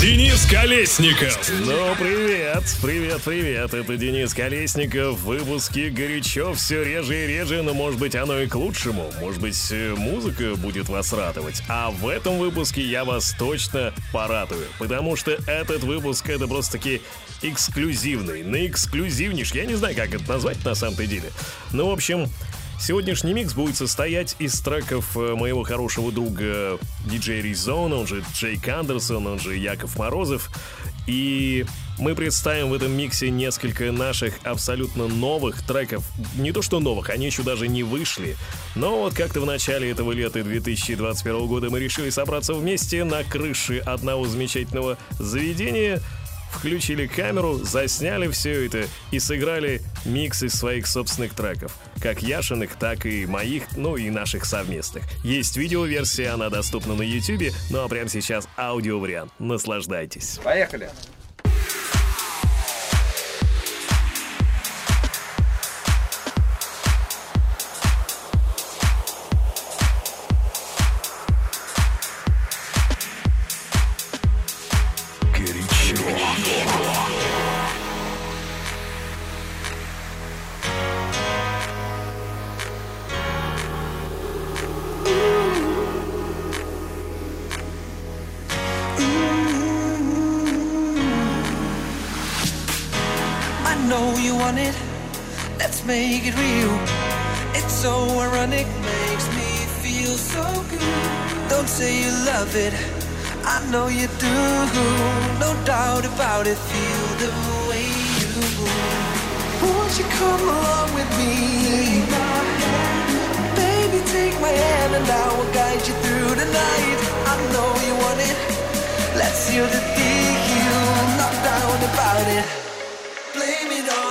Денис Колесников. Ну, привет, привет, привет. Это Денис Колесников. В выпуске горячо все реже и реже, но может быть оно и к лучшему. Может быть э, музыка будет вас радовать. А в этом выпуске я вас точно порадую. Потому что этот выпуск это просто-таки эксклюзивный. На эксклюзивнейший. Я не знаю, как это назвать на самом-то деле. Ну, в общем, Сегодняшний микс будет состоять из треков э, моего хорошего друга диджей Ризона, он же Джейк Андерсон, он же Яков Морозов. И мы представим в этом миксе несколько наших абсолютно новых треков. Не то что новых, они еще даже не вышли. Но вот как-то в начале этого лета 2021 года мы решили собраться вместе на крыше одного замечательного заведения – включили камеру, засняли все это и сыграли микс из своих собственных треков. Как Яшиных, так и моих, ну и наших совместных. Есть видеоверсия, она доступна на YouTube, ну а прямо сейчас аудиовариант. Наслаждайтесь. Поехали! Make it real. It's so ironic, makes me feel so good. Don't say you love it, I know you do. No doubt about it, feel the way you move. Won't you come along with me? Baby, take my hand and I will guide you through the night. I know you want it. Let's seal the deal, not down about it. Blame it on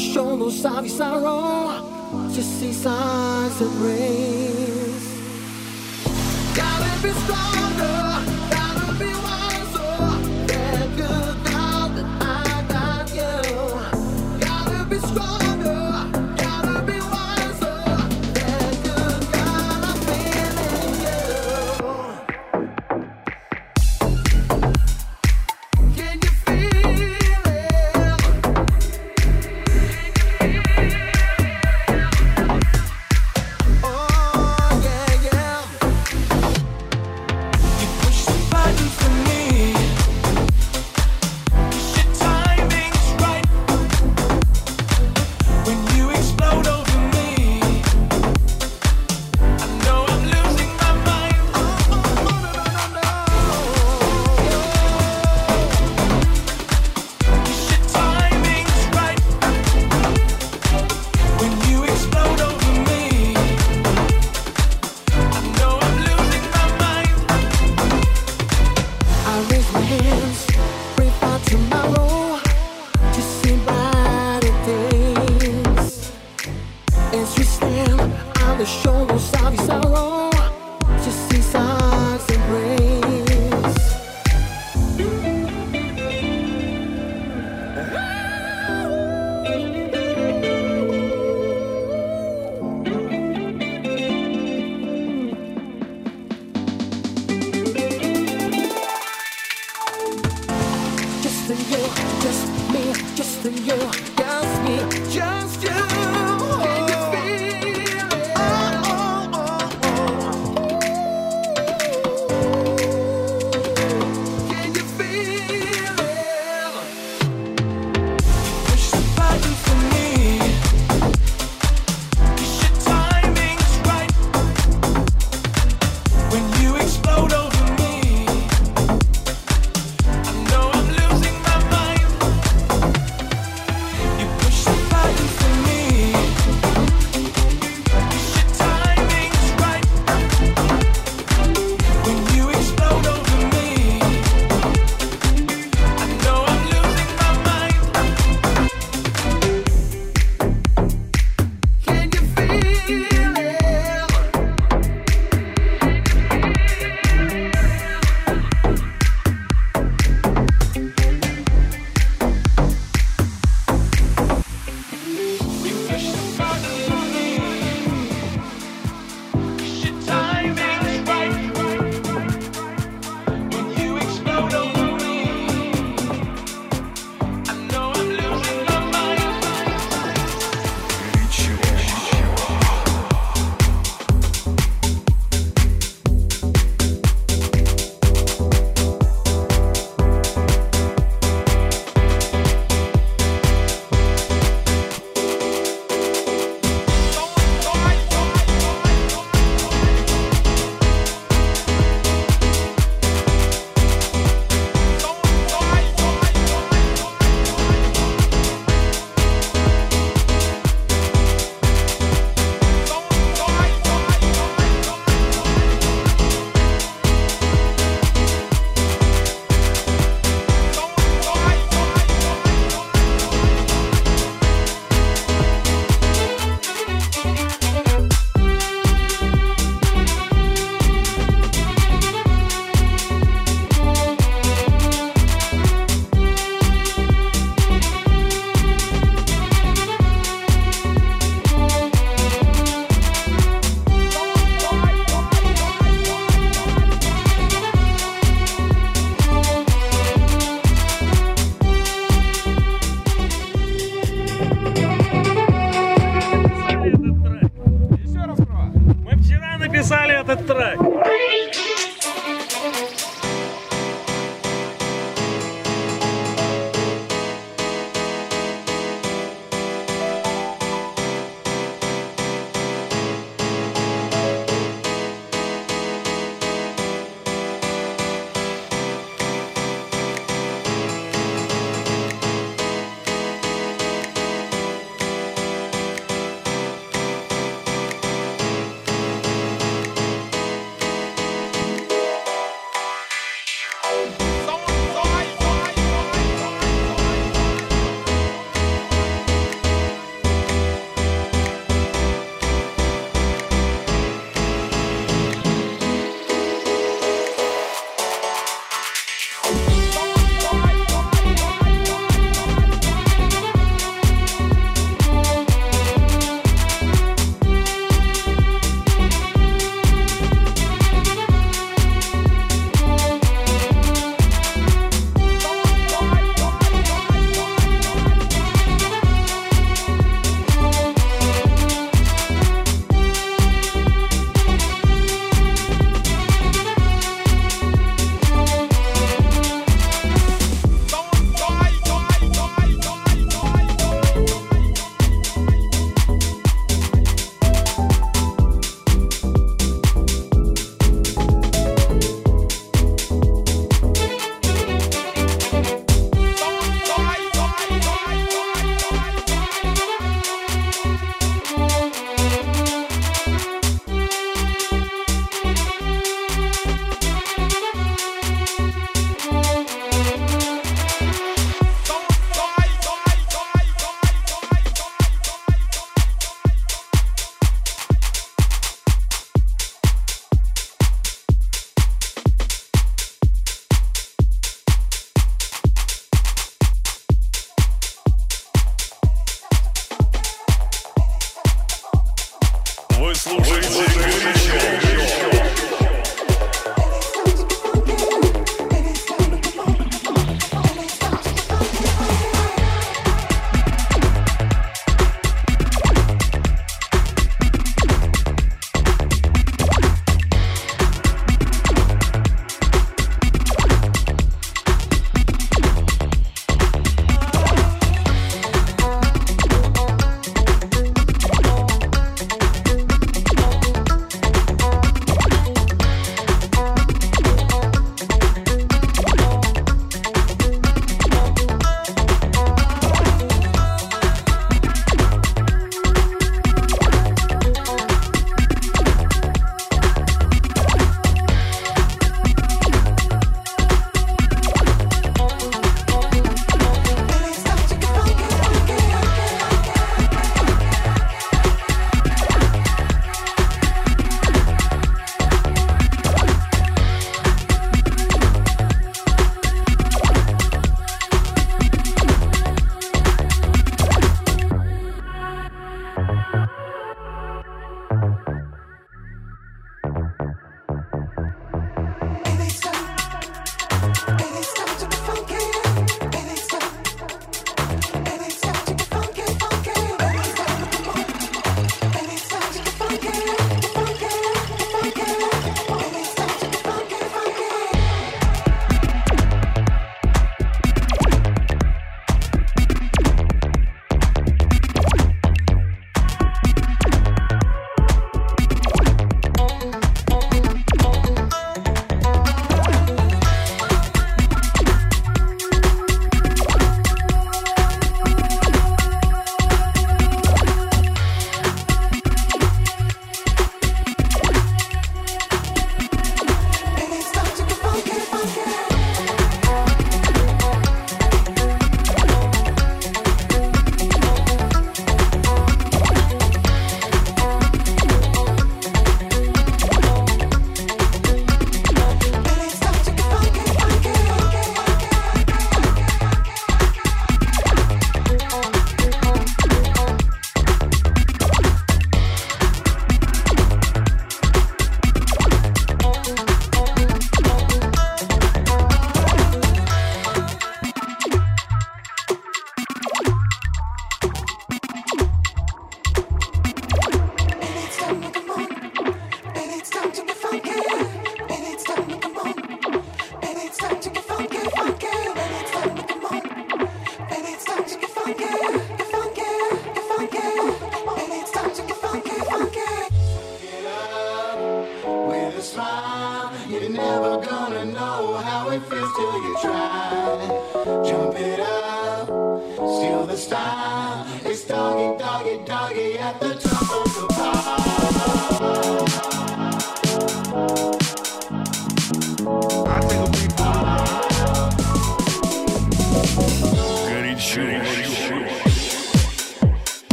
show no sorrow Just see signs of rain.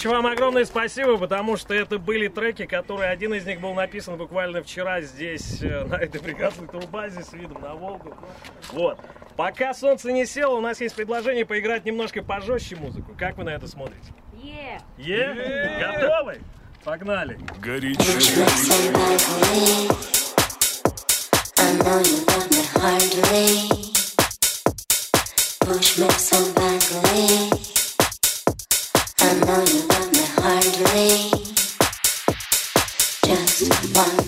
Короче, вам огромное спасибо, потому что это были треки, которые один из них был написан буквально вчера здесь, э, на этой прекрасной турбазе с видом на Волгу. Вот. Пока солнце не село, у нас есть предложение поиграть немножко пожестче музыку. Как вы на это смотрите? Е! Yeah. Yeah. Yeah. Готовы? Погнали! Горячо! know you love me hardly. Just one.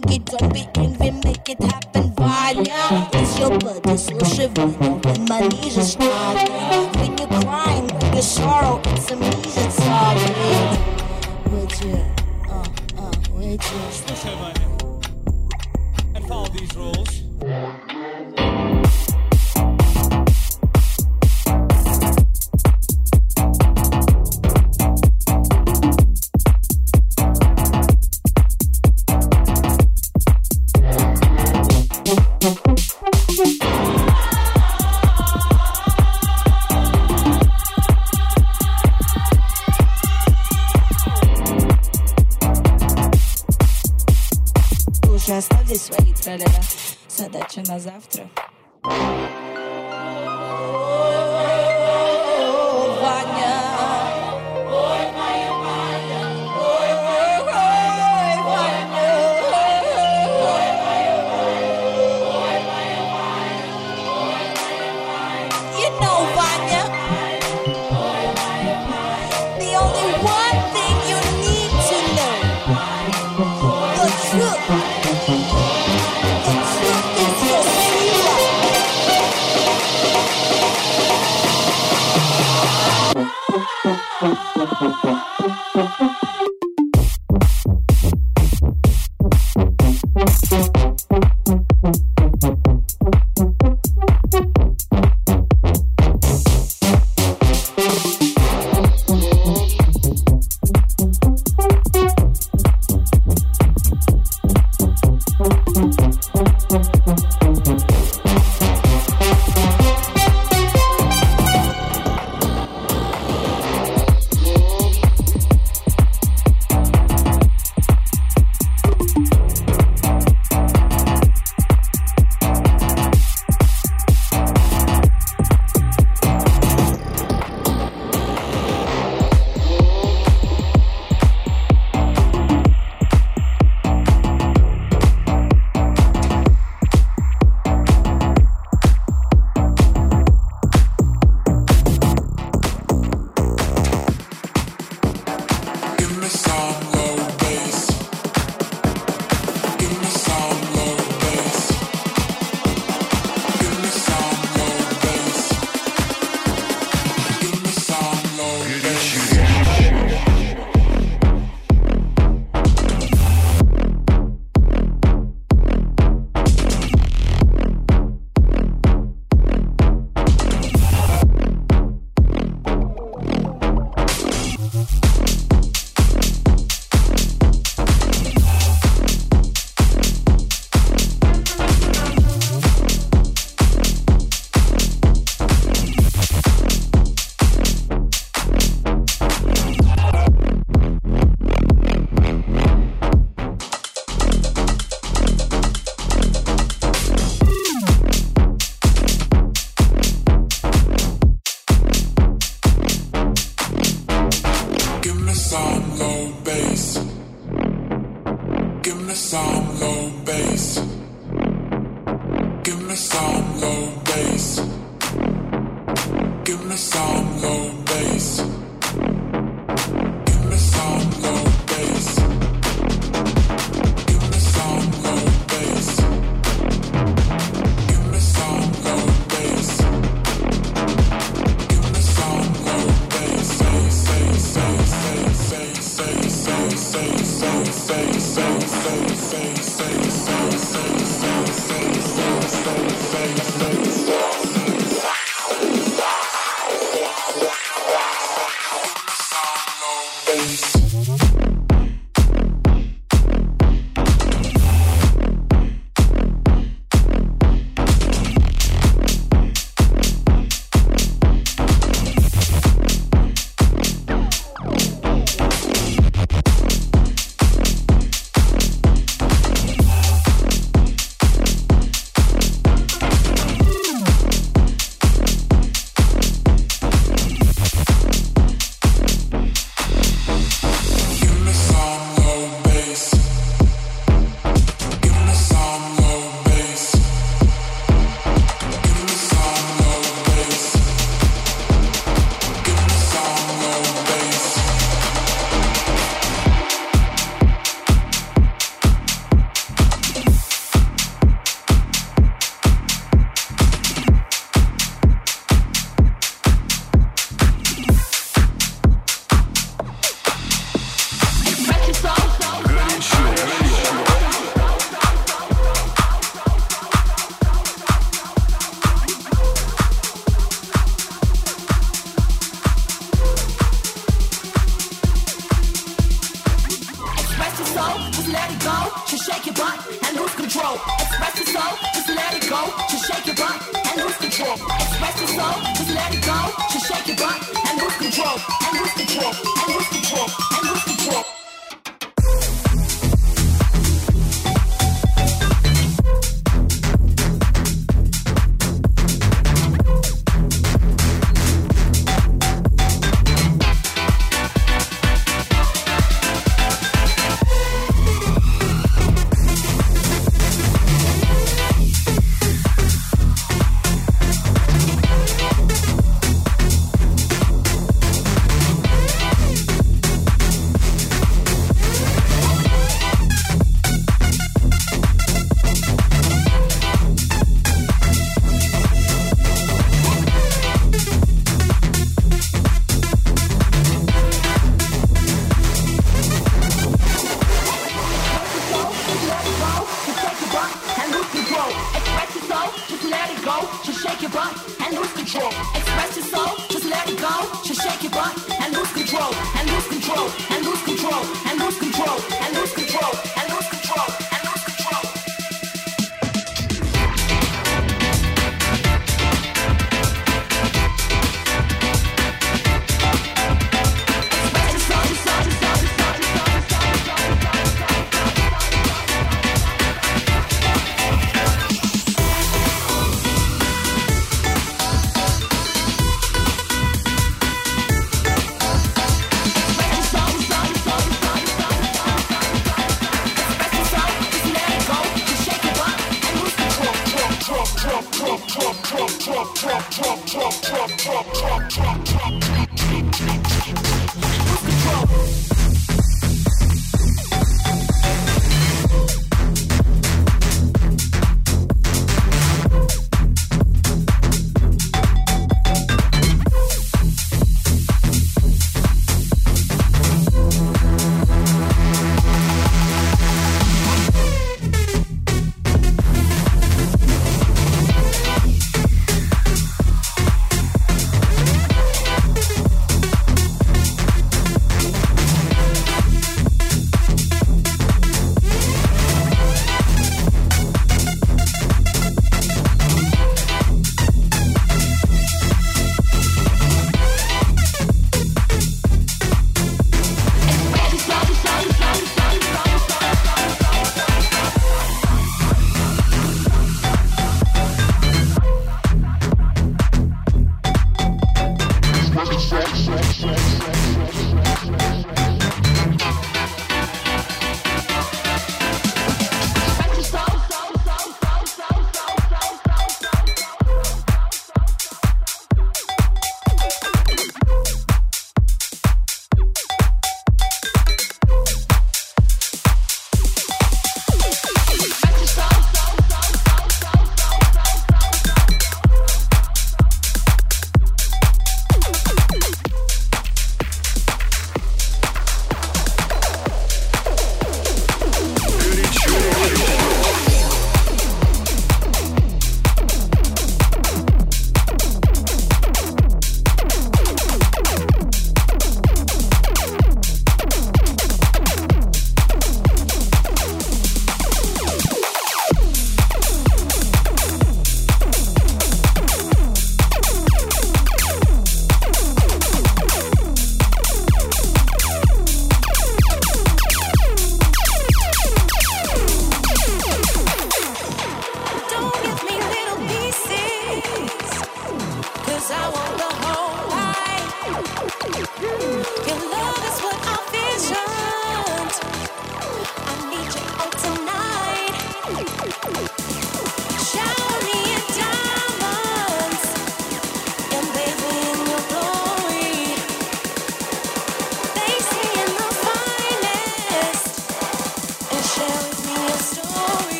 don't be инви, make it happen, yeah. It's your buddy, слушай, Ваня, ты манижешь, Таня When you're crying, when you're sorrow, it's a sorry Would you, uh, uh, would you Слушай, Ваня, and follow these rules. задача на завтра.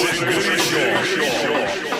Electric Shock.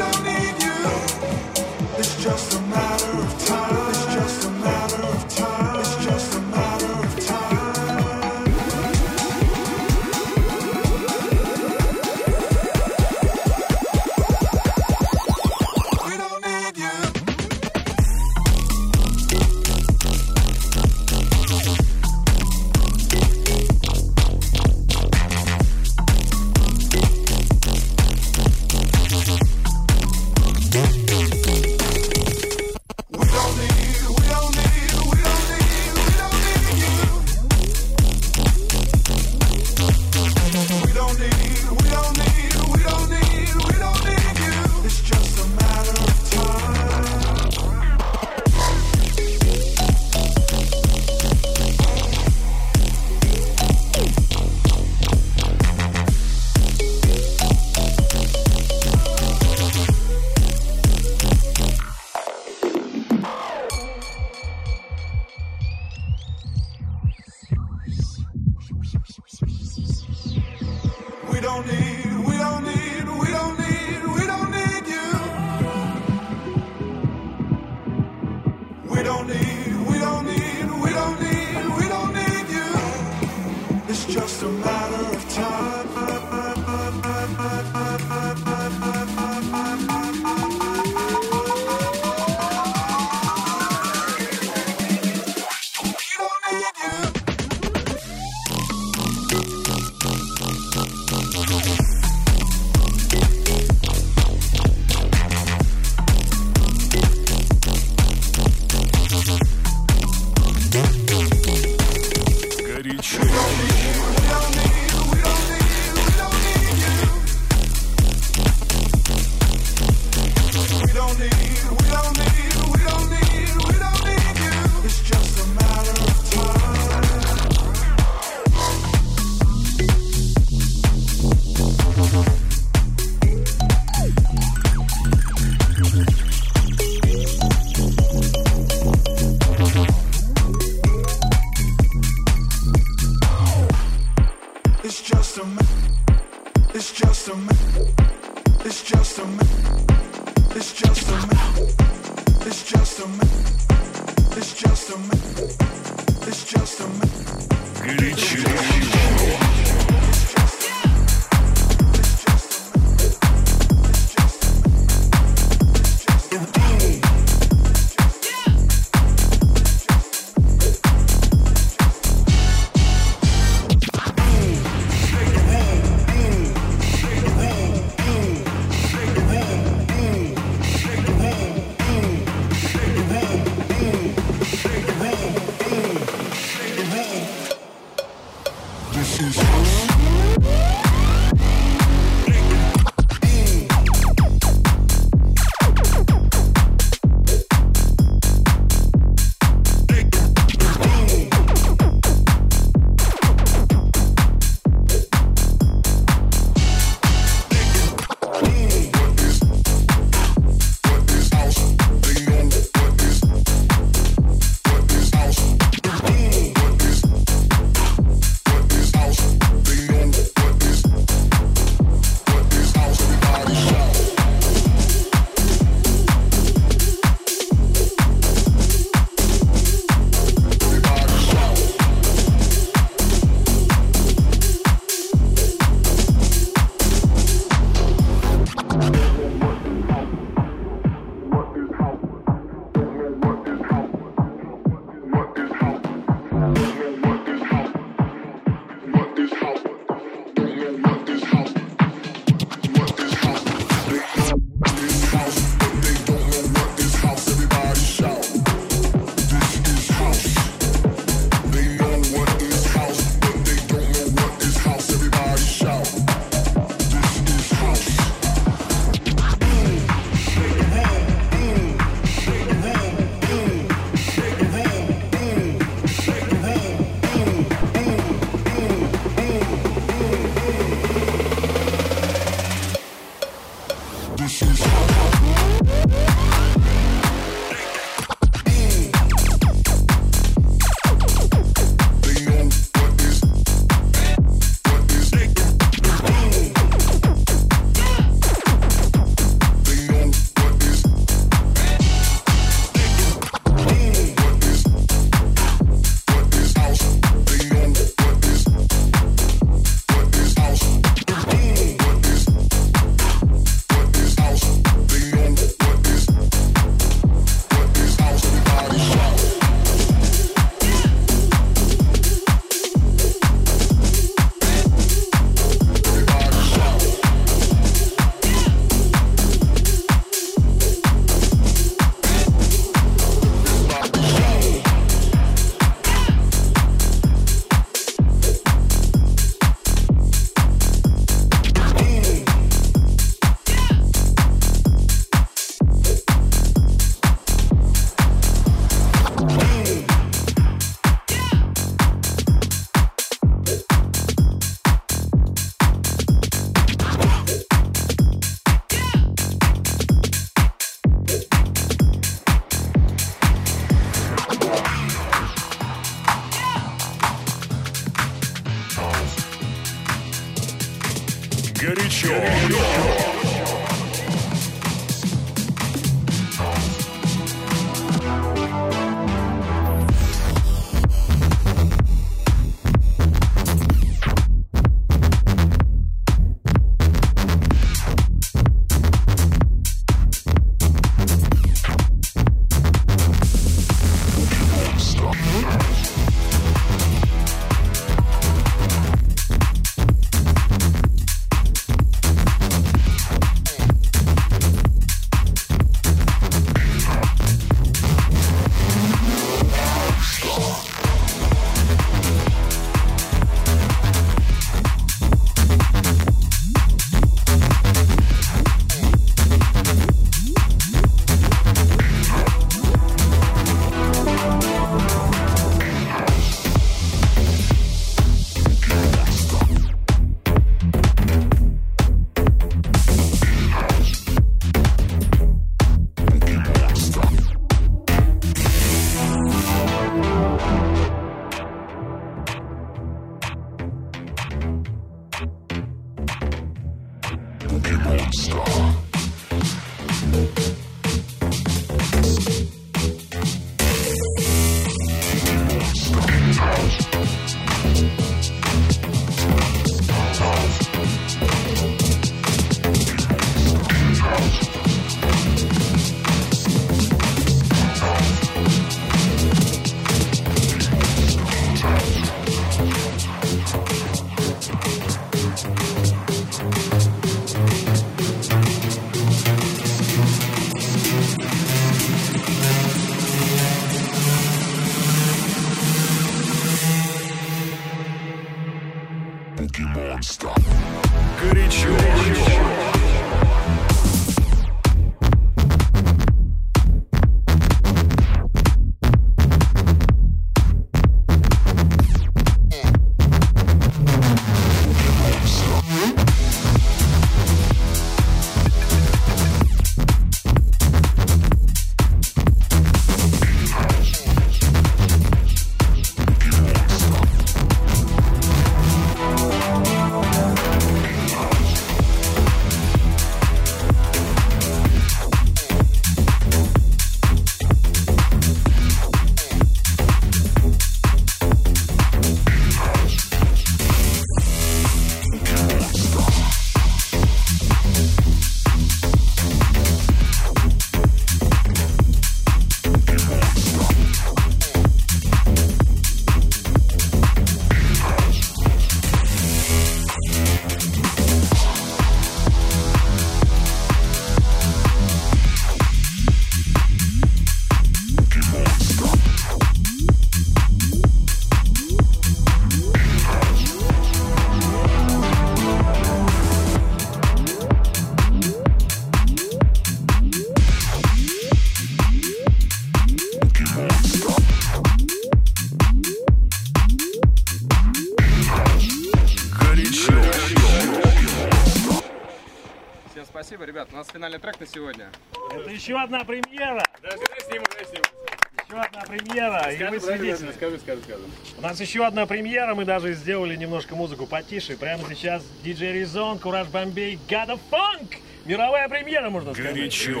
Финальный трек на сегодня. Это еще одна премьера. Еще одна премьера, и вы свидетели. Скажи, скажи, скажи. У нас еще одна премьера, мы даже сделали немножко музыку потише. Прямо сейчас диджей Резон, Кураж Бомбей, Гада Фанк! Мировая премьера, можно сказать. Горячо.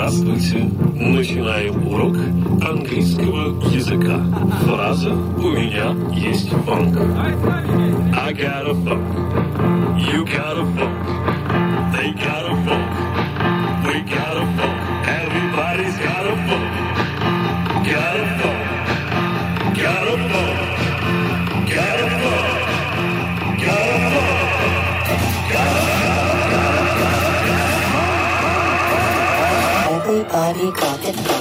Здравствуйте. Начинаем урок английского языка. Фраза «У меня есть фанк». I got a funk. You got a funk. They got a funk. body got the